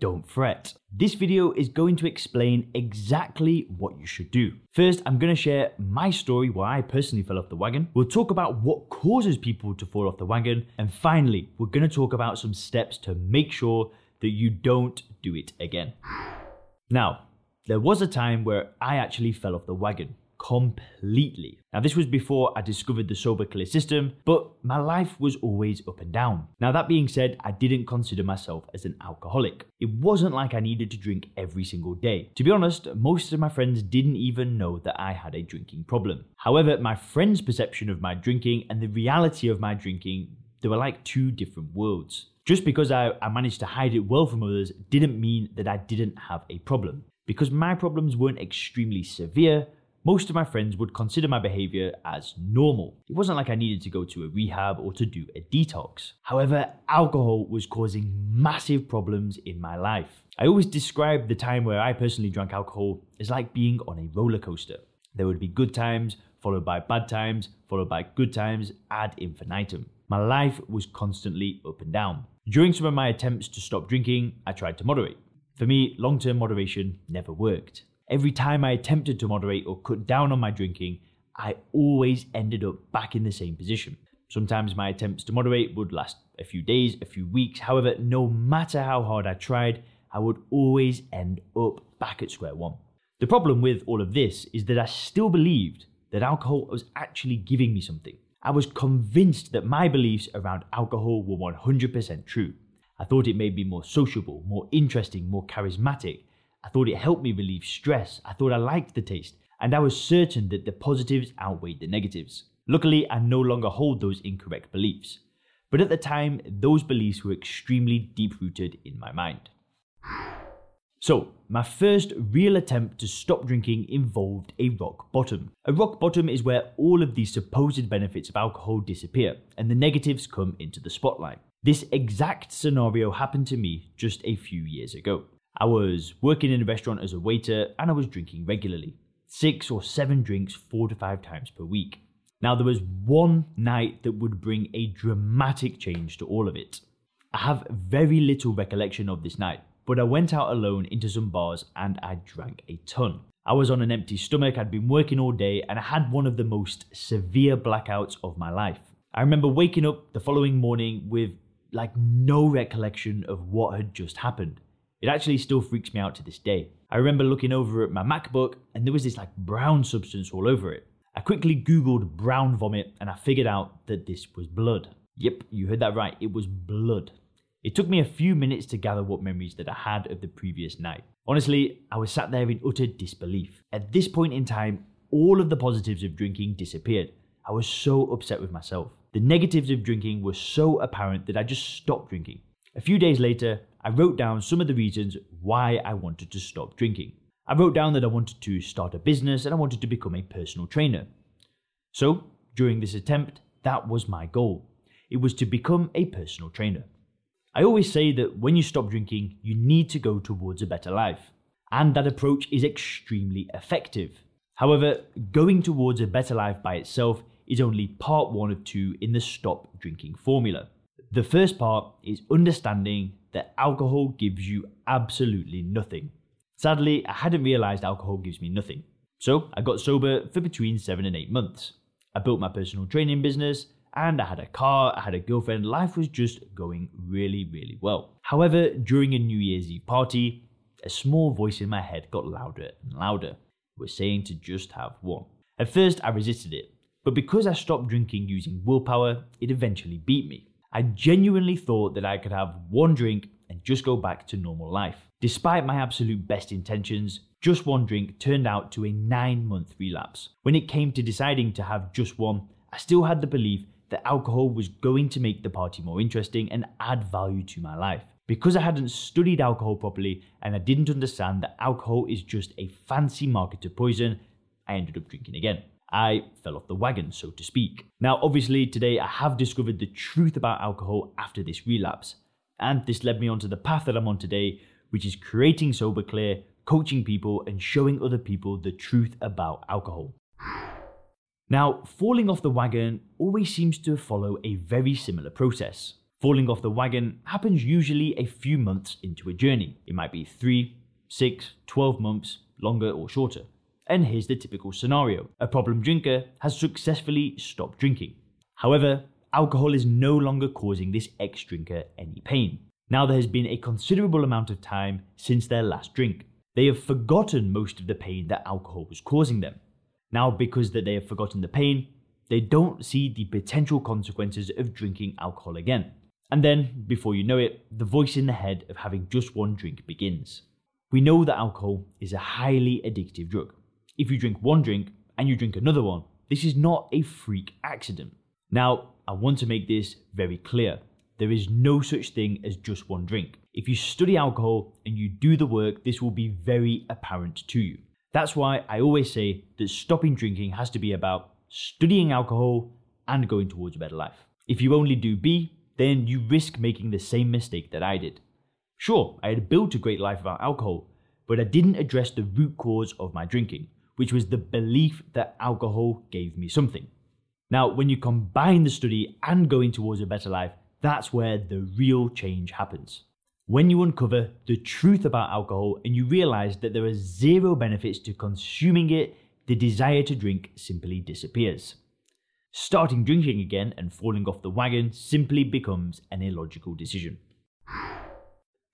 don't fret. This video is going to explain exactly what you should do. First, I'm going to share my story why I personally fell off the wagon. We'll talk about what causes people to fall off the wagon. And finally, we're going to talk about some steps to make sure that you don't do it again. Now, there was a time where I actually fell off the wagon completely. Now, this was before I discovered the Sober Clear system, but my life was always up and down. Now, that being said, I didn't consider myself as an alcoholic. It wasn't like I needed to drink every single day. To be honest, most of my friends didn't even know that I had a drinking problem. However, my friends' perception of my drinking and the reality of my drinking, they were like two different worlds. Just because I, I managed to hide it well from others didn't mean that I didn't have a problem. Because my problems weren't extremely severe, most of my friends would consider my behavior as normal. It wasn't like I needed to go to a rehab or to do a detox. However, alcohol was causing massive problems in my life. I always describe the time where I personally drank alcohol as like being on a roller coaster. There would be good times, followed by bad times, followed by good times ad infinitum. My life was constantly up and down. During some of my attempts to stop drinking, I tried to moderate. For me, long term moderation never worked. Every time I attempted to moderate or cut down on my drinking, I always ended up back in the same position. Sometimes my attempts to moderate would last a few days, a few weeks. However, no matter how hard I tried, I would always end up back at square one. The problem with all of this is that I still believed that alcohol was actually giving me something. I was convinced that my beliefs around alcohol were 100% true. I thought it made me more sociable, more interesting, more charismatic, I thought it helped me relieve stress. I thought I liked the taste. And I was certain that the positives outweighed the negatives. Luckily, I no longer hold those incorrect beliefs. But at the time, those beliefs were extremely deep rooted in my mind. So, my first real attempt to stop drinking involved a rock bottom. A rock bottom is where all of the supposed benefits of alcohol disappear and the negatives come into the spotlight. This exact scenario happened to me just a few years ago. I was working in a restaurant as a waiter and I was drinking regularly six or seven drinks four to five times per week. Now, there was one night that would bring a dramatic change to all of it. I have very little recollection of this night, but I went out alone into some bars and I drank a ton. I was on an empty stomach, I'd been working all day, and I had one of the most severe blackouts of my life. I remember waking up the following morning with like no recollection of what had just happened. It actually still freaks me out to this day. I remember looking over at my MacBook and there was this like brown substance all over it. I quickly Googled brown vomit and I figured out that this was blood. Yep, you heard that right, it was blood. It took me a few minutes to gather what memories that I had of the previous night. Honestly, I was sat there in utter disbelief. At this point in time, all of the positives of drinking disappeared. I was so upset with myself. The negatives of drinking were so apparent that I just stopped drinking. A few days later, I wrote down some of the reasons why I wanted to stop drinking. I wrote down that I wanted to start a business and I wanted to become a personal trainer. So, during this attempt, that was my goal. It was to become a personal trainer. I always say that when you stop drinking, you need to go towards a better life. And that approach is extremely effective. However, going towards a better life by itself is only part one of two in the stop drinking formula. The first part is understanding that alcohol gives you absolutely nothing. Sadly, I hadn't realized alcohol gives me nothing. So I got sober for between seven and eight months. I built my personal training business and I had a car, I had a girlfriend, life was just going really, really well. However, during a New Year's Eve party, a small voice in my head got louder and louder. It was saying to just have one. At first, I resisted it, but because I stopped drinking using willpower, it eventually beat me. I genuinely thought that I could have one drink and just go back to normal life. Despite my absolute best intentions, just one drink turned out to a nine month relapse. When it came to deciding to have just one, I still had the belief that alcohol was going to make the party more interesting and add value to my life. Because I hadn't studied alcohol properly and I didn't understand that alcohol is just a fancy marketed poison, I ended up drinking again. I fell off the wagon, so to speak. Now, obviously, today I have discovered the truth about alcohol after this relapse, and this led me onto the path that I'm on today, which is creating Sober Clear, coaching people, and showing other people the truth about alcohol. Now, falling off the wagon always seems to follow a very similar process. Falling off the wagon happens usually a few months into a journey. It might be 3, 6, 12 months, longer or shorter. And here's the typical scenario a problem drinker has successfully stopped drinking. However, alcohol is no longer causing this ex drinker any pain. Now there has been a considerable amount of time since their last drink. They have forgotten most of the pain that alcohol was causing them. Now, because that they have forgotten the pain, they don't see the potential consequences of drinking alcohol again. And then, before you know it, the voice in the head of having just one drink begins. We know that alcohol is a highly addictive drug. If you drink one drink and you drink another one, this is not a freak accident. Now, I want to make this very clear. There is no such thing as just one drink. If you study alcohol and you do the work, this will be very apparent to you. That's why I always say that stopping drinking has to be about studying alcohol and going towards a better life. If you only do B, then you risk making the same mistake that I did. Sure, I had built a great life without alcohol, but I didn't address the root cause of my drinking, which was the belief that alcohol gave me something. Now, when you combine the study and going towards a better life, that's where the real change happens. When you uncover the truth about alcohol and you realize that there are zero benefits to consuming it, the desire to drink simply disappears. Starting drinking again and falling off the wagon simply becomes an illogical decision.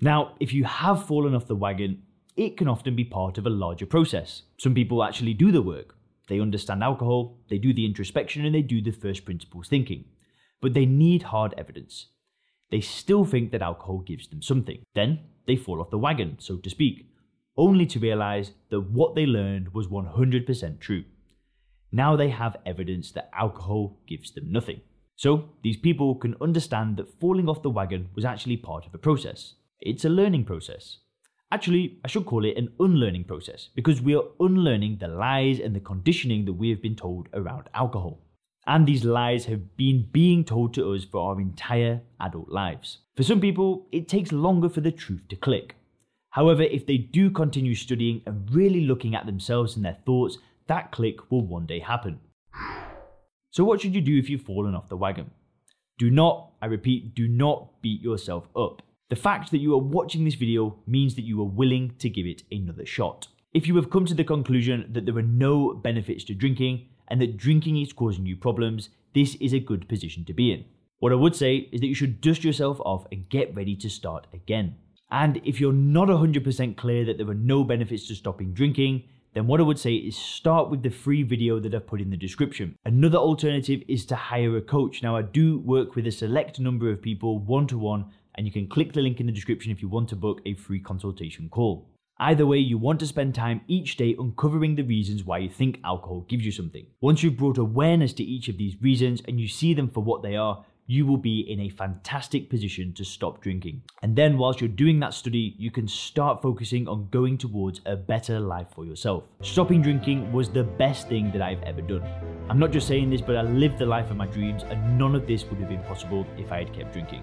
Now, if you have fallen off the wagon, it can often be part of a larger process. Some people actually do the work. They understand alcohol, they do the introspection, and they do the first principles thinking. But they need hard evidence. They still think that alcohol gives them something. Then they fall off the wagon, so to speak, only to realize that what they learned was 100% true. Now they have evidence that alcohol gives them nothing. So these people can understand that falling off the wagon was actually part of a process. It's a learning process. Actually, I should call it an unlearning process because we are unlearning the lies and the conditioning that we have been told around alcohol. And these lies have been being told to us for our entire adult lives. For some people, it takes longer for the truth to click. However, if they do continue studying and really looking at themselves and their thoughts, that click will one day happen. So, what should you do if you've fallen off the wagon? Do not, I repeat, do not beat yourself up. The fact that you are watching this video means that you are willing to give it another shot. If you have come to the conclusion that there are no benefits to drinking and that drinking is causing you problems, this is a good position to be in. What I would say is that you should dust yourself off and get ready to start again. And if you're not 100% clear that there are no benefits to stopping drinking, then what I would say is start with the free video that I've put in the description. Another alternative is to hire a coach. Now, I do work with a select number of people one to one and you can click the link in the description if you want to book a free consultation call. Either way, you want to spend time each day uncovering the reasons why you think alcohol gives you something. Once you've brought awareness to each of these reasons and you see them for what they are, you will be in a fantastic position to stop drinking. And then, whilst you're doing that study, you can start focusing on going towards a better life for yourself. Stopping drinking was the best thing that I've ever done. I'm not just saying this, but I lived the life of my dreams, and none of this would have been possible if I had kept drinking.